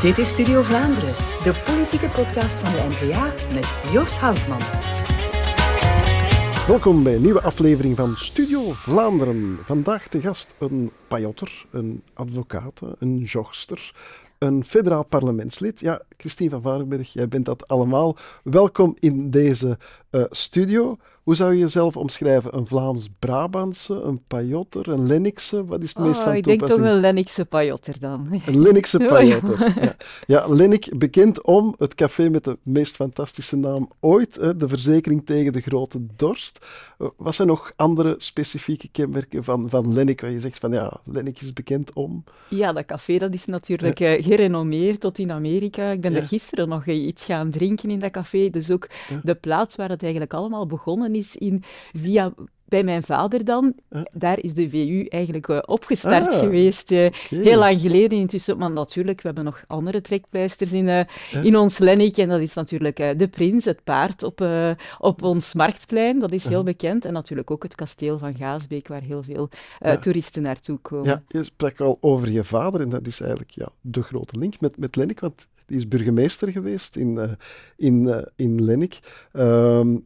Dit is Studio Vlaanderen, de politieke podcast van de N-VA met Joost Houtman. Welkom bij een nieuwe aflevering van Studio Vlaanderen. Vandaag de gast een pajotter, een advocaat, een jogster, een federaal parlementslid. Ja, Christine van Varenberg, jij bent dat allemaal. Welkom in deze uh, studio. Hoe zou je jezelf omschrijven? Een Vlaams-Brabantse, een Pajotter, een Lennikse? Wat is het meest oh, van Ik toepassing? denk toch een Lennikse Pajotter dan. Een Lennikse. Pajotter. Ja, ja Lennik, bekend om het café met de meest fantastische naam ooit, hè, de verzekering tegen de grote dorst. Eh, Wat zijn nog andere specifieke kenmerken van, van Lennik, waar je zegt van ja, Lennik is bekend om? Ja, dat café dat is natuurlijk eh, gerenommeerd tot in Amerika. Ik ben er gisteren nog eh, iets gaan drinken in dat café. Dus ook de plaats waar het eigenlijk allemaal begonnen is, in, via, bij mijn vader dan. Daar is de VU eigenlijk eh, opgestart Ah, geweest. eh. Heel lang geleden intussen. Maar natuurlijk, we hebben nog andere trekpleisters in, eh, in ons Lennik. En dat is natuurlijk de prins, het paard op, op ons marktplein. Dat is heel bekend. En natuurlijk ook het kasteel van Gaasbeek, waar heel veel Ja. toeristen naartoe komen. Ja, je sprak al over je vader en dat is eigenlijk ja, de grote link met, met Lennik, want die is burgemeester geweest in, in, in Lennik. Ehm,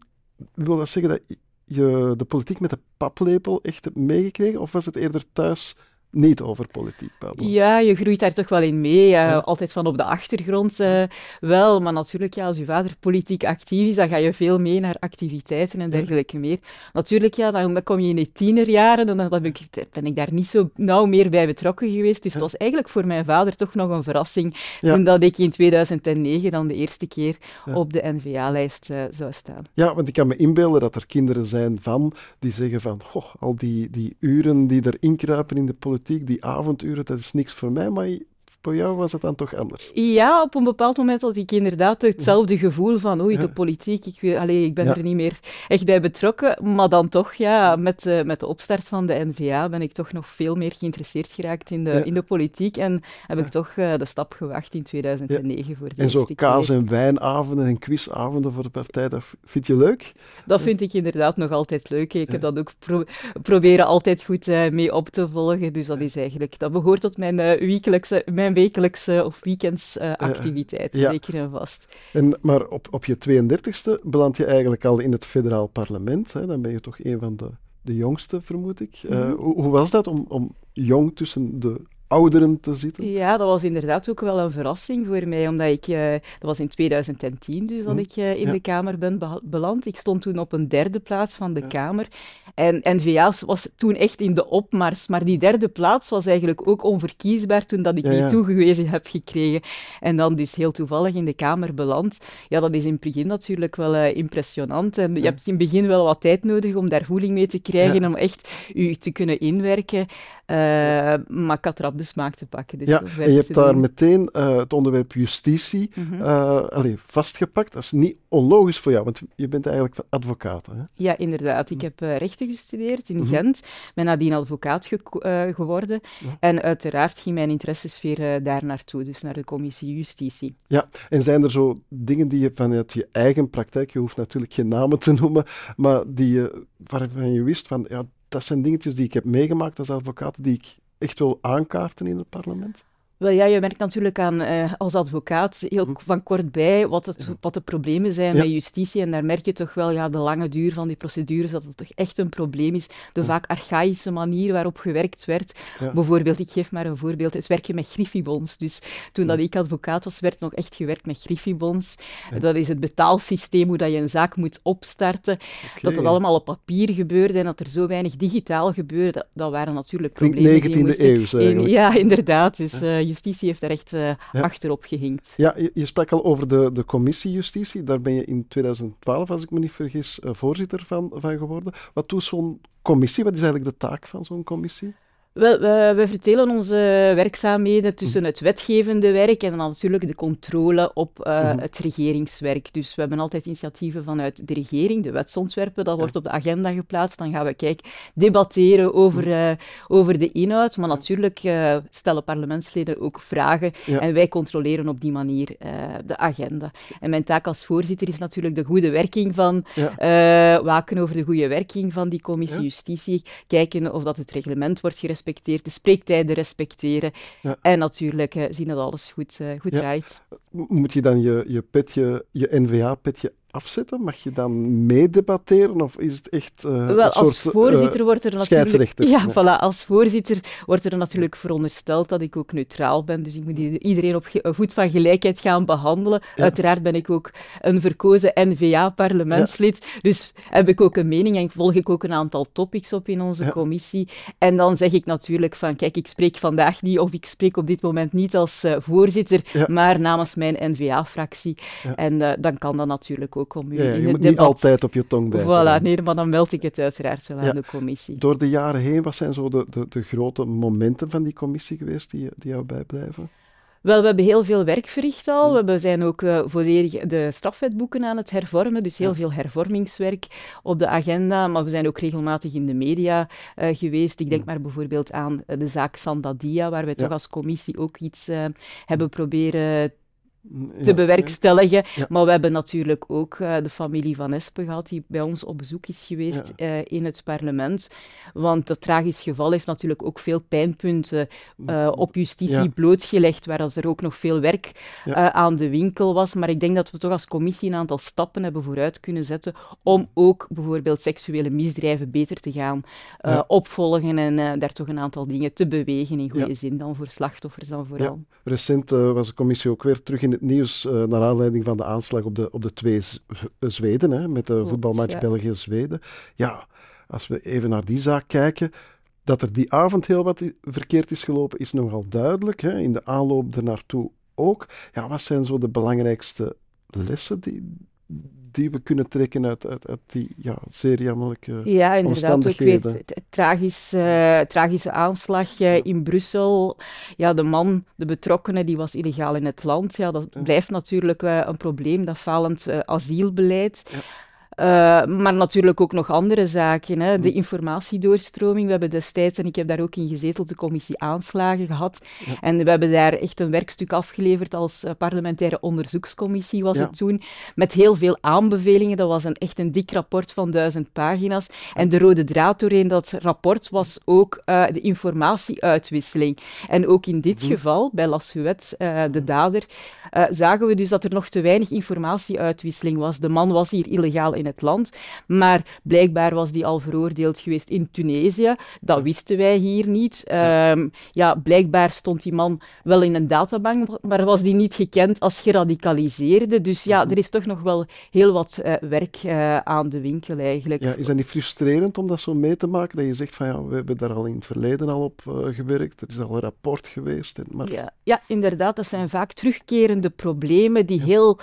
wil dat zeggen dat je de politiek met de paplepel echt hebt meegekregen, of was het eerder thuis niet over politiek babbelen? Ja, je groeit daar toch wel in mee. Ja. Altijd van op de achtergrond eh, wel. Maar natuurlijk, ja, als je vader politiek actief is, dan ga je veel mee naar activiteiten en dergelijke meer. Natuurlijk, ja, dan, dan kom je in je tienerjaren en dan ben ik, ben ik daar niet zo nauw meer bij betrokken geweest. Dus het was eigenlijk voor mijn vader toch nog een verrassing Ja. toen dat ik in 2009 dan de eerste keer Ja. op de NVA-lijst eh, zou staan. Ja, want ik kan me inbeelden dat er kinderen zijn van die zeggen van, goh, al die, die uren die erin kruipen in de politiek, die avonduren, dat is niks voor mij, maar voor jou was het dan toch anders. Ja, op een bepaald moment had ik inderdaad hetzelfde gevoel van oei, Ja. de politiek, ik, wil, allee, ik ben Ja. er niet meer echt bij betrokken. Maar dan toch, ja, met, eh, met de opstart van de NVA ben ik toch nog veel meer geïnteresseerd geraakt in de, Ja. in de politiek. En heb ik toch eh, de stap gewacht in 2009 voor de En zo kaas- en wijnavonden en quizavonden voor de partij, dat vind je leuk? Dat vind ik inderdaad nog altijd leuk. Ik heb dat ook pro proberen altijd goed eh, mee op te volgen. Dus dat is eigenlijk, dat behoort tot mijn, wekelijkse, mijn wekelijkse of weekends eh, activiteiten, ja. zeker en vast. En, maar op, op je 32e beland je eigenlijk al in het federaal parlement. Hè? Dan ben je toch een van de, de jongste, vermoed ik. Eh, Mhm. hoe, hoe was dat om, om jong tussen de ouderen te zitten? Ja, dat was inderdaad ook wel een verrassing voor mij, omdat ik, eh, dat was in 2010 dus dat Hm, ik eh, in ja. de Kamer ben beland. Ik stond toen op een derde plaats van de Ja. Kamer. En N-VA was toen echt in de opmars, maar die derde plaats was eigenlijk ook onverkiesbaar toen dat ik Ja, die toegewezen heb gekregen. En dan dus heel toevallig in de Kamer beland. Ja, dat is in het begin natuurlijk wel eh, impressionant. En je hebt in het begin wel wat tijd nodig om daar voeling mee te krijgen, om echt u te kunnen inwerken. Eh, Maar ik had rap de smaak te pakken. Dus ja, en je hebt daar doen. meteen eh, het onderwerp justitie Mhm. eh, allee, vastgepakt. Dat is niet onlogisch voor jou, want je bent eigenlijk advocaat. Hè? Ja, inderdaad. Ik heb rechten gestudeerd in Mhm. Gent. Ben nadien advocaat geworden. Ja. En uiteraard ging mijn interessesfeer daar naartoe, dus naar de commissie Justitie. Ja, en zijn er zo dingen die je vanuit je eigen praktijk, je hoeft natuurlijk geen namen te noemen, maar die je, waarvan je wist van, ja, dat zijn dingetjes die ik heb meegemaakt als advocaat, die ik echt wil aankaarten in het parlement? Wel ja, je merkt natuurlijk aan, eh, als advocaat heel Mhm. van kort bij wat, het, wat de problemen zijn Ja. bij justitie. En daar merk je toch wel ja, de lange duur van die procedures, dat het toch echt een probleem is. De Ja. vaak archaïsche manier waarop gewerkt werd. Ja. Bijvoorbeeld, ik geef maar een voorbeeld, het werken met griffibons. Dus toen dat ik advocaat was, werd nog echt gewerkt met griffibons. Ja. Dat is het betaalsysteem, hoe dat je een zaak moet opstarten. Dat dat Oké. allemaal op papier gebeurde en dat er zo weinig digitaal gebeurde, dat, dat waren natuurlijk problemen die 19e moesten... eeuw in- ja, inderdaad. Dus eh, justitie heeft daar echt eh, achterop gehinkt. Ja, je, je sprak al over de, de commissie justitie. Daar ben je in 2012, als ik me niet vergis, eh, voorzitter van, van geworden. Wat doet zo'n commissie? Wat is eigenlijk de taak van zo'n commissie? Wel, we, we vertellen onze werkzaamheden tussen het wetgevende werk en dan natuurlijk de controle op eh, Mhm. het regeringswerk. Dus we hebben altijd initiatieven vanuit de regering, de wetsontwerpen, dat wordt op de agenda geplaatst. Dan gaan we kijk, debatteren over, eh, over de inhoud, maar natuurlijk eh, stellen parlementsleden ook vragen Ja. en wij controleren op die manier de agenda. En mijn taak als voorzitter is natuurlijk de goede werking van, Ja. waken over de goede werking van die commissie Ja. justitie, kijken of dat het reglement wordt gerespecteerd de spreektijden respecteren Ja. en natuurlijk eh, zien dat alles goed, eh, goed draait. Moet je dan je, je petje, je N-VA-petje afzetten? Mag je dan meedebatteren? Of is het echt eh, Wel, een als soort voorzitter eh, wordt er natuurlijk... Ja, voilà. Als voorzitter wordt er natuurlijk verondersteld dat ik ook neutraal ben. Dus ik moet iedereen op voet van gelijkheid gaan behandelen. Ja. Uiteraard ben ik ook een verkozen N-VA-parlementslid. Dus heb ik ook een mening en volg ik ook een aantal topics op in onze Ja. commissie. En dan zeg ik natuurlijk van, kijk, ik spreek vandaag niet, of ik spreek op dit moment niet als eh, voorzitter, maar namens mijn N-VA-fractie. En dan kan dat natuurlijk ook om u Ja, in het niet altijd op je tong bijten. Voilà, nee, maar dan meld ik het uiteraard wel Ja. aan de commissie. Door de jaren heen, wat zijn zo de, de, de grote momenten van die commissie geweest die, die jou bijblijven? Wel, we hebben heel veel werk verricht al. We zijn ook eh, volledig de strafwetboeken aan het hervormen, dus heel Ja. veel hervormingswerk op de agenda. Maar we zijn ook regelmatig in de media eh, geweest. Ik denk maar bijvoorbeeld aan eh, de zaak Sandadia, waar we toch als commissie ook iets hebben proberen te Ja, bewerkstelligen. Ja. Maar we hebben natuurlijk ook eh, de familie Van Espen gehad, die bij ons op bezoek is geweest eh, in het parlement. Want dat tragisch geval heeft natuurlijk ook veel pijnpunten eh, op justitie blootgelegd, waar er ook nog veel werk aan de winkel was. Maar ik denk dat we toch als commissie een aantal stappen hebben vooruit kunnen zetten om ook bijvoorbeeld seksuele misdrijven beter te gaan opvolgen en daar toch een aantal dingen te bewegen in goede zin dan voor slachtoffers dan vooral. Recent was de commissie ook weer terug in het nieuws eh, naar aanleiding van de aanslag op de, op de twee Z- eh, Zweden, hè, met de voetbalmatch ja. België-Zweden. Ja, als we even naar die zaak kijken, dat er die avond heel wat verkeerd is gelopen, is nogal duidelijk. Hè, in de aanloop ernaartoe ook. Ja, wat zijn zo de belangrijkste lessen die, die we kunnen trekken uit, uit, uit die ja, zeer jammerlijke... Ja, inderdaad. Ook weer het- tragisch, eh, tragische aanslag eh, in Brussel. Ja, de man, de betrokkenen, die was illegaal in het land. Ja, dat Ja. blijft natuurlijk eh, een probleem, dat falend asielbeleid. Ja. Eh, maar natuurlijk ook nog andere zaken. Hè. De informatiedoorstroming. We hebben destijds, en ik heb daar ook in gezeten, de commissie aanslagen gehad. Ja. En we hebben daar echt een werkstuk afgeleverd als eh, parlementaire onderzoekscommissie, was Ja. het toen. Met heel veel aanbevelingen. Dat was een, echt een dik rapport van duizend pagina's. En de rode draad doorheen dat rapport was ook eh, de informatieuitwisseling. En ook in dit Mhm. geval, bij Lassuet, eh, de dader, zagen we dus dat er nog te weinig informatieuitwisseling was. De man was hier illegaal in het land, maar blijkbaar was die al veroordeeld geweest in Tunesië. Dat wisten wij hier niet. Ehm, ja, blijkbaar stond die man wel in een databank, maar was die niet gekend als geradicaliseerde. Dus ja, er is toch nog wel heel wat eh, werk eh, aan de winkel eigenlijk. Ja, is dat niet frustrerend om dat zo mee te maken? Dat je zegt van ja, we hebben daar al in het verleden al op eh, gewerkt, er is al een rapport geweest. Maar Ja, ja, inderdaad. Dat zijn vaak terugkerende problemen die heel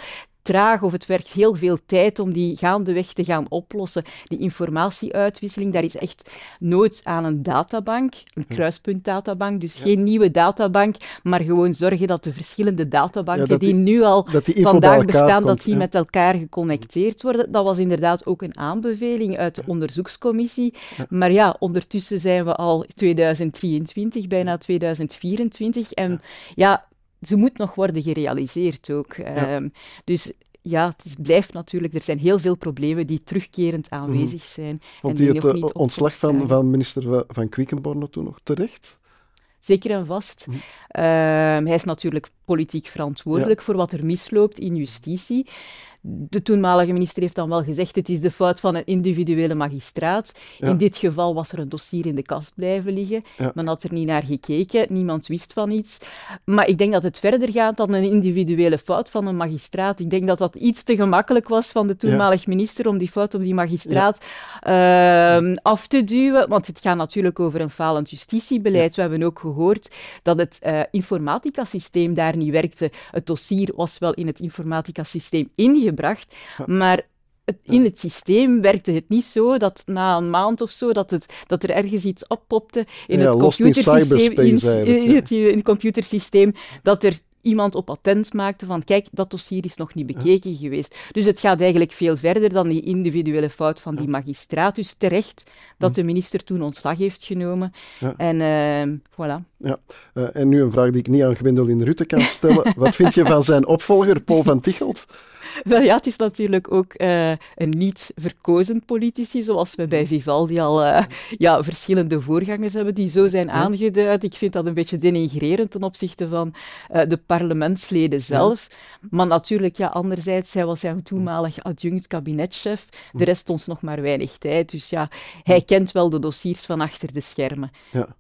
traag of het werkt heel veel tijd om die gaandeweg te gaan oplossen. Die informatieuitwisseling, daar is echt nood aan een databank, een kruispuntdatabank. Dus geen nieuwe databank, maar gewoon zorgen dat de verschillende databanken Ja, die, die- nu al die vandaag bestaan, komt, dat die ja. met elkaar geconnecteerd worden. Dat was inderdaad ook een aanbeveling uit de onderzoekscommissie. Maar ja, ondertussen zijn we al 2023, bijna 2024. En ja, ze moet nog worden gerealiseerd ook. Ehm, dus ja, het is, blijft natuurlijk, er zijn heel veel problemen die terugkerend aanwezig zijn. Mhm. vond en die het eh, niet ontslag van, zijn. van minister Va- van Quickenborne toen nog terecht? Zeker en vast. Mhm. Ehm, hij is natuurlijk politiek verantwoordelijk voor wat er misloopt in justitie. De toenmalige minister heeft dan wel gezegd: het is de fout van een individuele magistraat. Ja. In dit geval was er een dossier in de kast blijven liggen. Ja. Men had er niet naar gekeken, niemand wist van iets. Maar ik denk dat het verder gaat dan een individuele fout van een magistraat. Ik denk dat dat iets te gemakkelijk was van de toenmalig minister om die fout op die magistraat ehm, af te duwen. Want het gaat natuurlijk over een falend justitiebeleid. We hebben ook gehoord dat het eh informatica-systeem daar niet werkte. Het dossier was wel in het informatica-systeem ingebracht, maar het- in het systeem werkte het niet zo dat na een maand of zo dat, het, dat er ergens iets oppopte in Ja, het in computersysteem, in, het, in het computersysteem, dat er iemand op attent maakte van kijk, dat dossier is nog niet bekeken geweest. Dus het gaat eigenlijk veel verder dan die individuele fout van die magistraat. Dus terecht dat de minister toen ontslag heeft genomen. En uh, voilà. Ja, uh, en nu een vraag die ik niet aan Gwendolyn Rutte kan stellen. Wat vind je van zijn opvolger, Paul van Tichelt? Wel ja, het is natuurlijk ook uh, een niet verkozen politici, zoals we bij Vivaldi al uh, ja, verschillende voorgangers hebben die zo zijn aangeduid. Ik vind dat een beetje denigrerend ten opzichte van uh, de parlementsleden zelf. Ja. Maar natuurlijk, ja, anderzijds, hij was zijn toenmalig adjunct kabinetchef. De rest ons nog maar weinig tijd. Dus ja, hij kent wel de dossiers van achter de schermen. Ja.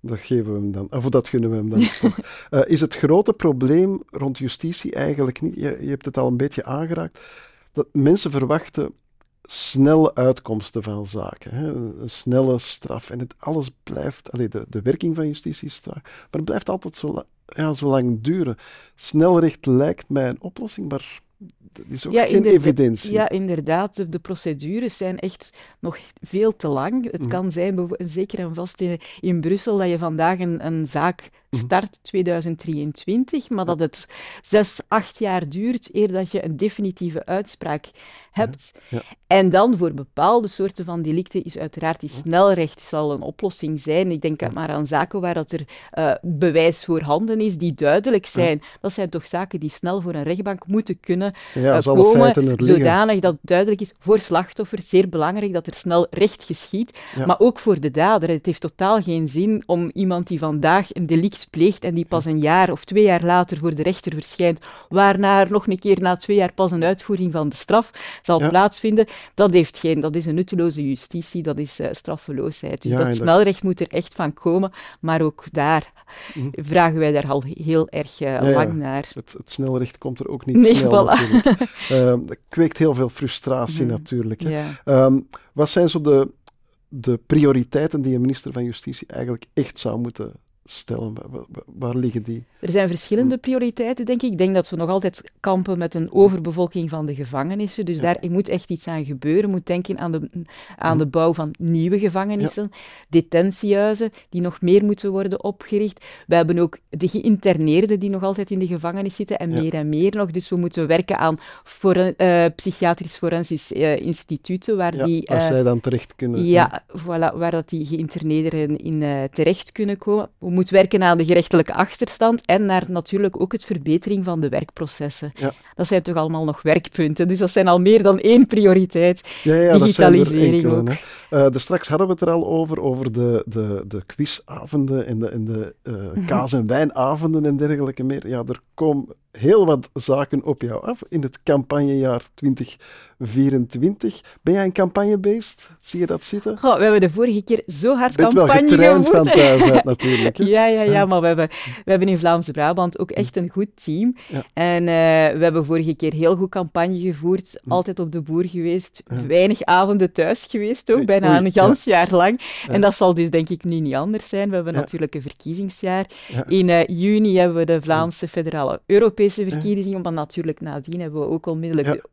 Dat geven we hem dan. Of dat gunnen we hem dan toch. Uh, is het grote probleem rond justitie eigenlijk niet, je, je hebt het al een beetje aangeraakt, dat mensen verwachten snelle uitkomsten van zaken. Hè? Een snelle straf. En het alles blijft, allee, de, de werking van justitie is traag, maar het blijft altijd zo, ja, zo lang duren. Snelrecht lijkt mij een oplossing, maar dat is ook ja, geen evidentie. Ja, inderdaad. De, de, procedures zijn echt nog veel te lang. Het mm. kan zijn, zeker en vast in, in, Brussel, dat je vandaag een, een zaak mhm. Start 2023, maar dat het zes, acht jaar duurt eer dat je een definitieve uitspraak hebt. Ja. En dan voor bepaalde soorten van delicten is uiteraard die snelrecht zal een oplossing zijn. Ik denk maar aan zaken waar dat er uh, bewijs voorhanden is, die duidelijk zijn. Dat zijn toch zaken die snel voor een rechtbank moeten kunnen ja, uh, komen, zodanig dat het duidelijk is voor slachtoffers, zeer belangrijk dat er snel recht geschiet, maar ook voor de dader. Het heeft totaal geen zin om iemand die vandaag een delict pleegt en die pas een jaar of twee jaar later voor de rechter verschijnt, waarna er nog een keer na twee jaar pas een uitvoering van de straf zal plaatsvinden. Dat, heeft geen, dat is een nutteloze justitie, dat is uh, straffeloosheid. Dus dat snelrecht moet er echt van komen, maar ook daar hm. vragen wij daar al heel erg uh, lang naar. Het, het, snelrecht komt er ook niet nee, snel voilà. uh, kweekt heel veel frustratie hm. natuurlijk. Um, wat zijn zo de, de prioriteiten die een minister van Justitie eigenlijk echt zou moeten stellen? Waar, liggen die? Er zijn verschillende prioriteiten, denk ik. Ik denk dat we nog altijd kampen met een overbevolking van de gevangenissen. Dus daar moet echt iets aan gebeuren. Moet denken aan de, aan de bouw van nieuwe gevangenissen, ja. detentiehuizen die nog meer moeten worden opgericht. We hebben ook de geïnterneerden die nog altijd in de gevangenis zitten en meer en meer nog. Dus we moeten werken aan uh, psychiatrisch forensisch uh, instituten waar die... waar uh, zij dan terecht kunnen. Ja, voilà, waar dat die geïnterneerden in terecht kunnen komen. We moeten werken aan de gerechtelijke achterstand en naar natuurlijk ook het verbetering van de werkprocessen. Ja. Dat zijn toch allemaal nog werkpunten, dus dat zijn al meer dan één prioriteit. Ja, ja, Digitalisering dat enkele, uh, dus straks hadden we het er al over, over de, de, de quizavonden en de, en de uh, kaas- en wijnavonden en dergelijke meer. Ja, er komen heel wat zaken op jou af in het campagnejaar 2024. Ben jij een campagnebeest? Zie je dat zitten? Goh, we hebben de vorige keer zo hard Bent campagne wel getraind van thuis uit natuurlijk. Hè? ja, ja, ja, maar we hebben, we hebben in Vlaams-Brabant ook echt een goed team. Ja. En uh, we hebben vorige keer heel goed campagne gevoerd, altijd op de boer geweest, weinig avonden thuis geweest ook, bijna een gans ja. jaar lang. En dat zal dus denk ik nu niet anders zijn. We hebben natuurlijk een verkiezingsjaar. In uh, juni hebben we de Vlaamse federale Europese verkiezingen, maar natuurlijk nadien hebben we ook onmiddellijk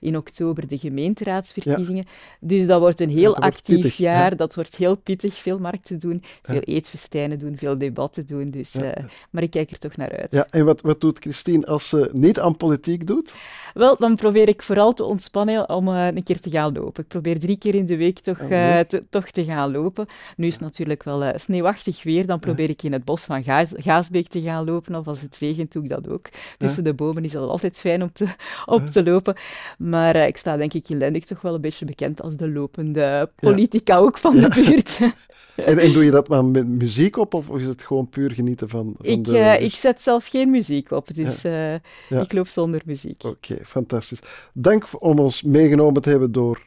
in oktober de gemeenteraadsverkiezingen. Ja. Dus dat wordt een heel ja, actief pittig, jaar. Ja. Dat wordt heel pittig. Veel markten doen, veel eetfestijnen doen, veel debatten doen. Dus, uh, maar ik kijk er toch naar uit. Ja, en wat, wat doet Christine als ze niet aan politiek doet? Wel, dan probeer ik vooral te ontspannen om uh, een keer te gaan lopen. Ik probeer drie keer in de week toch, uh, te, toch te gaan lopen. Nu is het natuurlijk wel sneeuwachtig weer. Dan probeer ik in het bos van Gaas, Gaasbeek te gaan lopen. Of als het regent, doe ik dat ook. Tussen de bomen is dat altijd fijn om te, op te lopen. Maar uh, ik sta denk ik in Lendik toch wel een beetje bekend als de lopende politica ja. ook van de buurt. en, en, doe je dat maar met muziek op, of is het gewoon puur genieten van, van ik, de... Uh, ik zet zelf geen muziek op, dus ja. Uh, ik loop zonder muziek. Oké, okay, fantastisch. Dank om ons meegenomen te hebben door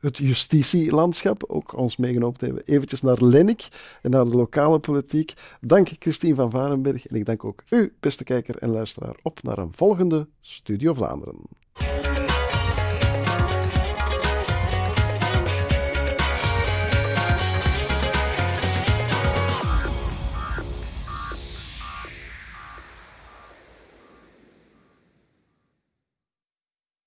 het justitielandschap, ook ons meegenomen te hebben, eventjes naar Lennik en naar de lokale politiek. Dank Christine van Varenberg en ik dank ook u, beste kijker en luisteraar, op naar een volgende Studio Vlaanderen.